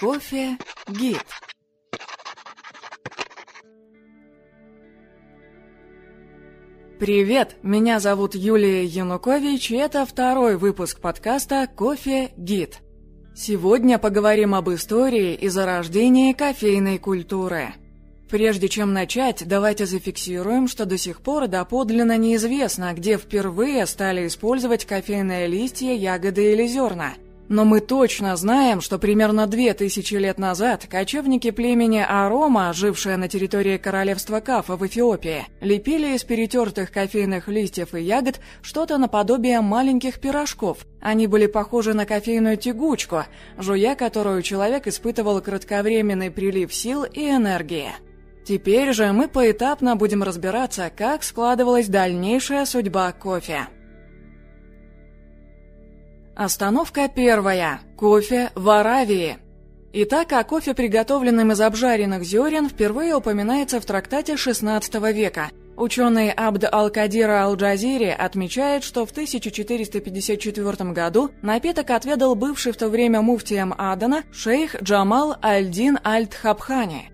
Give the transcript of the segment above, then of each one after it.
Кофе Гид. Привет, меня зовут Юлия Янукович, и это второй выпуск подкаста «Кофе Гид». Сегодня поговорим об истории и зарождении кофейной культуры. Прежде чем начать, давайте зафиксируем, что до сих пор доподлинно неизвестно, где впервые стали использовать кофейные листья, ягоды или зерна – но мы точно знаем, что примерно две тысячи лет назад кочевники племени Арома, жившие на территории королевства Кафа в Эфиопии, лепили из перетертых кофейных листьев и ягод что-то наподобие маленьких пирожков. Они были похожи на кофейную тягучку, жуя которую человек испытывал кратковременный прилив сил и энергии. Теперь же мы поэтапно будем разбираться, как складывалась дальнейшая судьба кофе. Остановка первая. Кофе в Аравии. Итак, о кофе, приготовленном из обжаренных зерен, впервые упоминается в трактате XVI века. Ученый Абд Ал-Кадира Ал-Джазири отмечает, что в 1454 году напиток отведал бывший в то время муфтием Адана шейх Джамал Аль-Дин Аль-Тхабхани.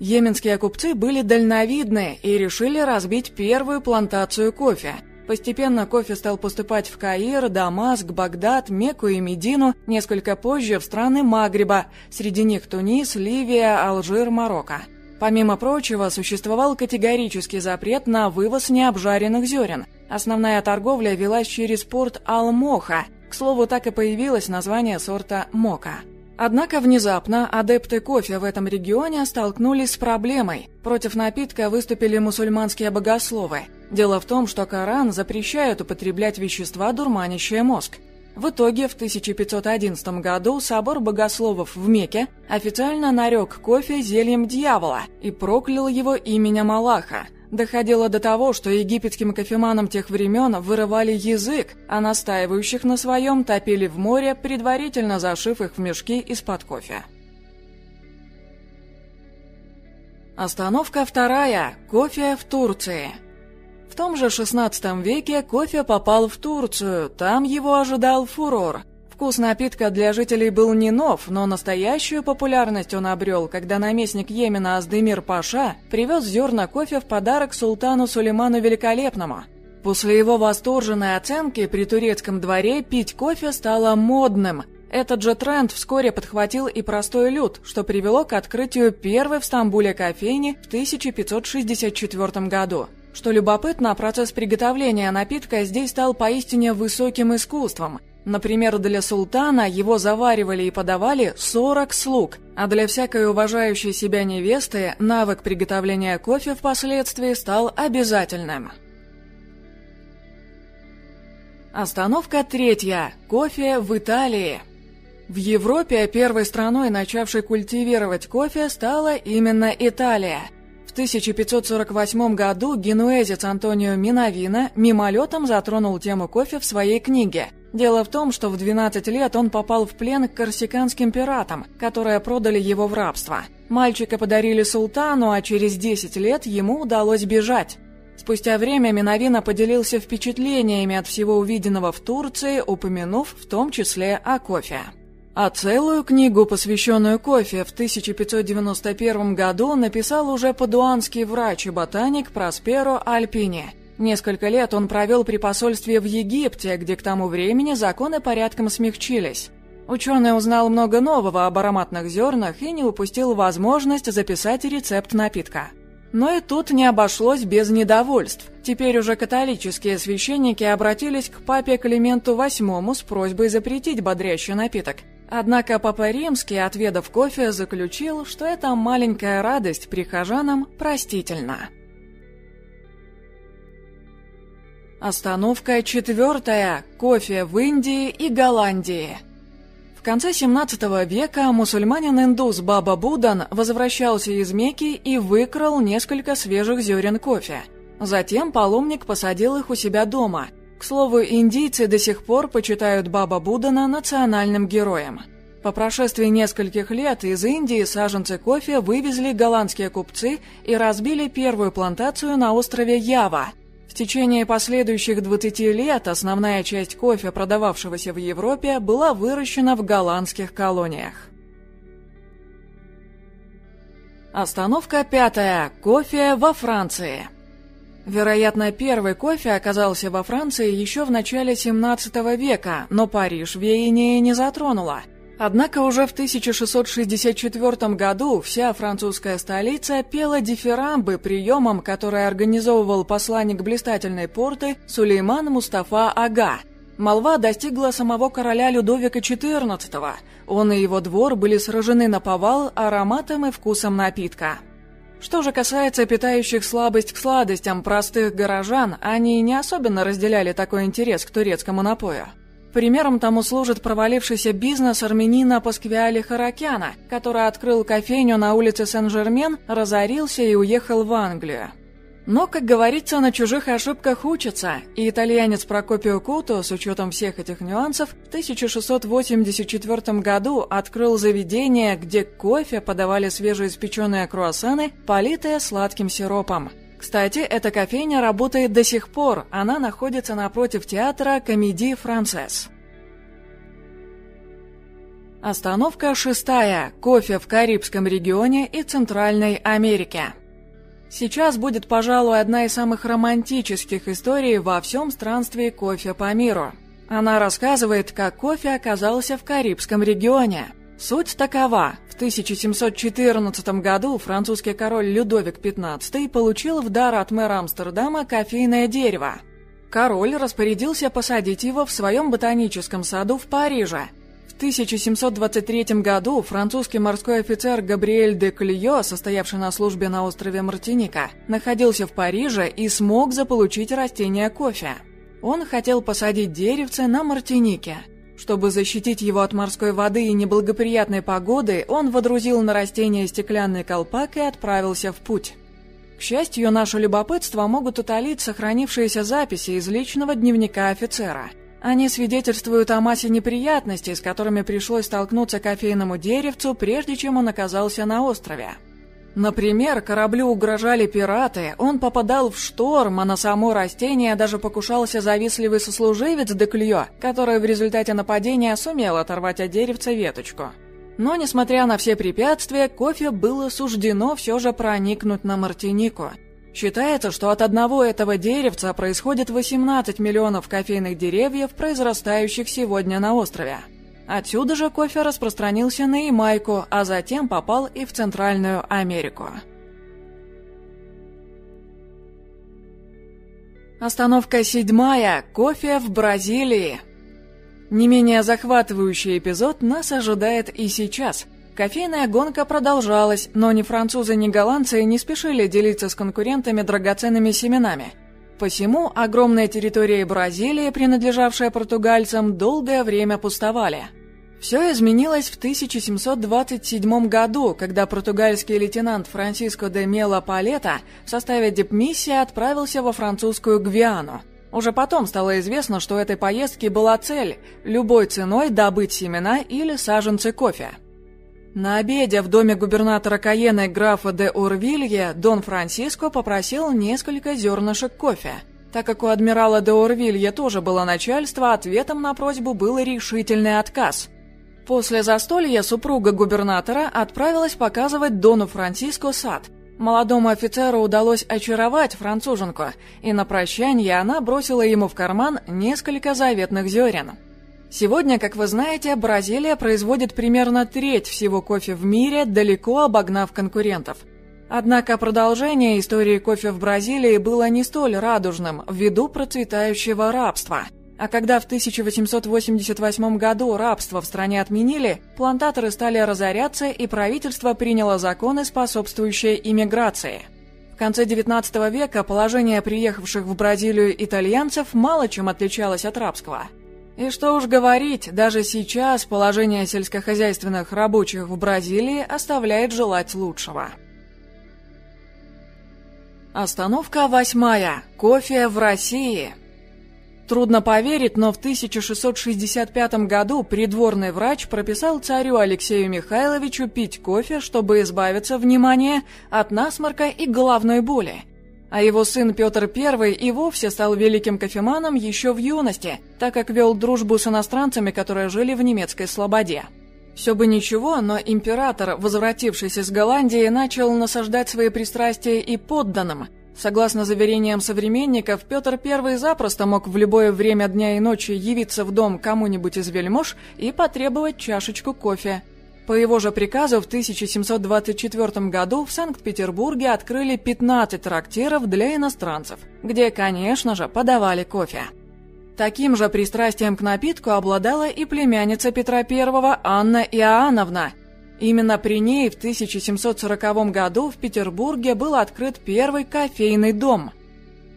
Йеменские купцы были дальновидны и решили разбить первую плантацию кофе – Постепенно кофе стал поступать в Каир, Дамаск, Багдад, Мекку и Медину, несколько позже в страны Магриба, среди них Тунис, Ливия, Алжир, Марокко. Помимо прочего, существовал категорический запрет на вывоз необжаренных зерен. Основная торговля велась через порт Ал-Моха. К слову, так и появилось название сорта «Мока». Однако внезапно адепты кофе в этом регионе столкнулись с проблемой. Против напитка выступили мусульманские богословы. Дело в том, что Коран запрещает употреблять вещества, дурманящие мозг. В итоге в 1511 году собор богословов в Мекке официально нарек кофе зельем дьявола и проклял его именем Аллаха – Доходило до того, что египетским кофеманам тех времен вырывали язык, а настаивающих на своем топили в море, предварительно зашив их в мешки из-под кофе. Остановка вторая. Кофе в Турции. В том же XVI веке кофе попал в Турцию, там его ожидал фурор – Вкус напитка для жителей был не нов, но настоящую популярность он обрел, когда наместник Йемена Аздемир Паша привез зерна кофе в подарок султану Сулейману Великолепному. После его восторженной оценки при турецком дворе пить кофе стало модным. Этот же тренд вскоре подхватил и простой люд, что привело к открытию первой в Стамбуле кофейни в 1564 году. Что любопытно, процесс приготовления напитка здесь стал поистине высоким искусством – Например, для султана его заваривали и подавали 40 слуг, а для всякой уважающей себя невесты навык приготовления кофе впоследствии стал обязательным. Остановка третья. Кофе в Италии. В Европе первой страной, начавшей культивировать кофе, стала именно Италия. В 1548 году генуэзец Антонио Миновина мимолетом затронул тему кофе в своей книге – Дело в том, что в 12 лет он попал в плен к корсиканским пиратам, которые продали его в рабство. Мальчика подарили султану, а через 10 лет ему удалось бежать. Спустя время Миновина поделился впечатлениями от всего увиденного в Турции, упомянув в том числе о кофе. А целую книгу, посвященную кофе, в 1591 году написал уже падуанский врач и ботаник Просперо Альпини – Несколько лет он провел при посольстве в Египте, где к тому времени законы порядком смягчились. Ученый узнал много нового об ароматных зернах и не упустил возможность записать рецепт напитка. Но и тут не обошлось без недовольств. Теперь уже католические священники обратились к папе Клименту VIII с просьбой запретить бодрящий напиток. Однако Папа Римский, отведав кофе, заключил, что эта маленькая радость прихожанам простительна. Остановка четвертая. Кофе в Индии и Голландии. В конце 17 века мусульманин-индус Баба Будан возвращался из Мекки и выкрал несколько свежих зерен кофе. Затем паломник посадил их у себя дома. К слову, индийцы до сих пор почитают Баба Будана национальным героем. По прошествии нескольких лет из Индии саженцы кофе вывезли голландские купцы и разбили первую плантацию на острове Ява – в течение последующих 20 лет основная часть кофе, продававшегося в Европе, была выращена в голландских колониях. Остановка пятая. Кофе во Франции. Вероятно, первый кофе оказался во Франции еще в начале 17 века, но Париж веяние не затронуло. Однако уже в 1664 году вся французская столица пела дифирамбы приемом, который организовывал посланник блистательной порты Сулейман Мустафа Ага. Молва достигла самого короля Людовика XIV. Он и его двор были сражены на повал ароматом и вкусом напитка. Что же касается питающих слабость к сладостям простых горожан, они не особенно разделяли такой интерес к турецкому напою. Примером тому служит провалившийся бизнес армянина Пасквиали Харакяна, который открыл кофейню на улице Сен-Жермен, разорился и уехал в Англию. Но, как говорится, на чужих ошибках учатся, и итальянец Прокопио Куто, с учетом всех этих нюансов, в 1684 году открыл заведение, где кофе подавали свежеиспеченные круассаны, политые сладким сиропом. Кстати, эта кофейня работает до сих пор, она находится напротив театра «Комедии Францесс». Остановка шестая. Кофе в Карибском регионе и Центральной Америке. Сейчас будет, пожалуй, одна из самых романтических историй во всем странстве кофе по миру. Она рассказывает, как кофе оказался в Карибском регионе. Суть такова. В 1714 году французский король Людовик XV получил в дар от мэра Амстердама кофейное дерево. Король распорядился посадить его в своем ботаническом саду в Париже – 1723 году французский морской офицер Габриэль де Клио, состоявший на службе на острове Мартиника, находился в Париже и смог заполучить растение кофе. Он хотел посадить деревце на Мартинике. Чтобы защитить его от морской воды и неблагоприятной погоды, он водрузил на растение стеклянный колпак и отправился в путь. К счастью, наше любопытство могут утолить сохранившиеся записи из личного дневника офицера – они свидетельствуют о массе неприятностей, с которыми пришлось столкнуться кофейному деревцу, прежде чем он оказался на острове. Например, кораблю угрожали пираты, он попадал в шторм, а на само растение даже покушался завистливый сослуживец Декльё, который в результате нападения сумел оторвать от деревца веточку. Но, несмотря на все препятствия, кофе было суждено все же проникнуть на Мартинику – Считается, что от одного этого деревца происходит 18 миллионов кофейных деревьев, произрастающих сегодня на острове. Отсюда же кофе распространился на Ямайку, а затем попал и в Центральную Америку. Остановка седьмая. Кофе в Бразилии. Не менее захватывающий эпизод нас ожидает и сейчас – Кофейная гонка продолжалась, но ни французы, ни голландцы не спешили делиться с конкурентами драгоценными семенами. Посему огромная территория Бразилии, принадлежавшая португальцам, долгое время пустовали. Все изменилось в 1727 году, когда португальский лейтенант Франсиско де Мела Палета в составе дипмиссии отправился во французскую Гвиану. Уже потом стало известно, что этой поездки была цель – любой ценой добыть семена или саженцы кофе. На обеде в доме губернатора Каена графа де Урвилье Дон Франциско попросил несколько зернышек кофе. Так как у адмирала де Урвилье тоже было начальство, ответом на просьбу был решительный отказ. После застолья супруга губернатора отправилась показывать Дону Франциско сад. Молодому офицеру удалось очаровать француженку, и на прощание она бросила ему в карман несколько заветных зерен. Сегодня, как вы знаете, Бразилия производит примерно треть всего кофе в мире, далеко обогнав конкурентов. Однако продолжение истории кофе в Бразилии было не столь радужным ввиду процветающего рабства. А когда в 1888 году рабство в стране отменили, плантаторы стали разоряться и правительство приняло законы, способствующие иммиграции. В конце XIX века положение приехавших в Бразилию итальянцев мало чем отличалось от рабского – и что уж говорить, даже сейчас положение сельскохозяйственных рабочих в Бразилии оставляет желать лучшего. Остановка восьмая. Кофе в России. Трудно поверить, но в 1665 году придворный врач прописал царю Алексею Михайловичу пить кофе, чтобы избавиться, внимание, от насморка и головной боли – а его сын Петр I и вовсе стал великим кофеманом еще в юности, так как вел дружбу с иностранцами, которые жили в немецкой слободе. Все бы ничего, но император, возвратившись из Голландии, начал насаждать свои пристрастия и подданным. Согласно заверениям современников, Петр I запросто мог в любое время дня и ночи явиться в дом кому-нибудь из вельмож и потребовать чашечку кофе. По его же приказу в 1724 году в Санкт-Петербурге открыли 15 трактиров для иностранцев, где, конечно же, подавали кофе. Таким же пристрастием к напитку обладала и племянница Петра I Анна Иоанновна. Именно при ней в 1740 году в Петербурге был открыт первый кофейный дом.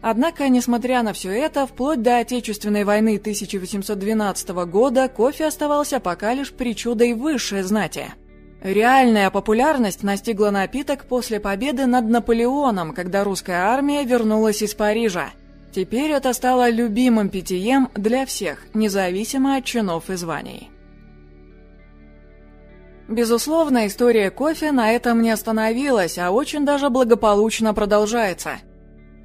Однако, несмотря на все это, вплоть до Отечественной войны 1812 года кофе оставался пока лишь причудой высшей знати. Реальная популярность настигла напиток после победы над Наполеоном, когда русская армия вернулась из Парижа. Теперь это стало любимым питьем для всех, независимо от чинов и званий. Безусловно, история кофе на этом не остановилась, а очень даже благополучно продолжается.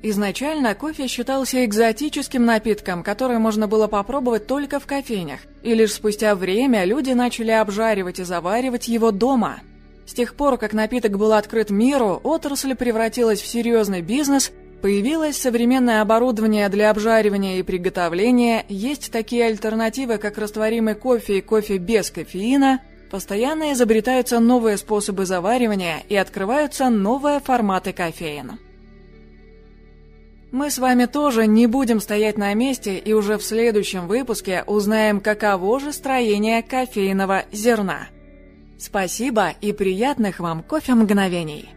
Изначально кофе считался экзотическим напитком, который можно было попробовать только в кофейнях, и лишь спустя время люди начали обжаривать и заваривать его дома. С тех пор, как напиток был открыт миру, отрасль превратилась в серьезный бизнес – Появилось современное оборудование для обжаривания и приготовления, есть такие альтернативы, как растворимый кофе и кофе без кофеина, постоянно изобретаются новые способы заваривания и открываются новые форматы кофеина. Мы с вами тоже не будем стоять на месте и уже в следующем выпуске узнаем, каково же строение кофейного зерна. Спасибо и приятных вам кофе мгновений!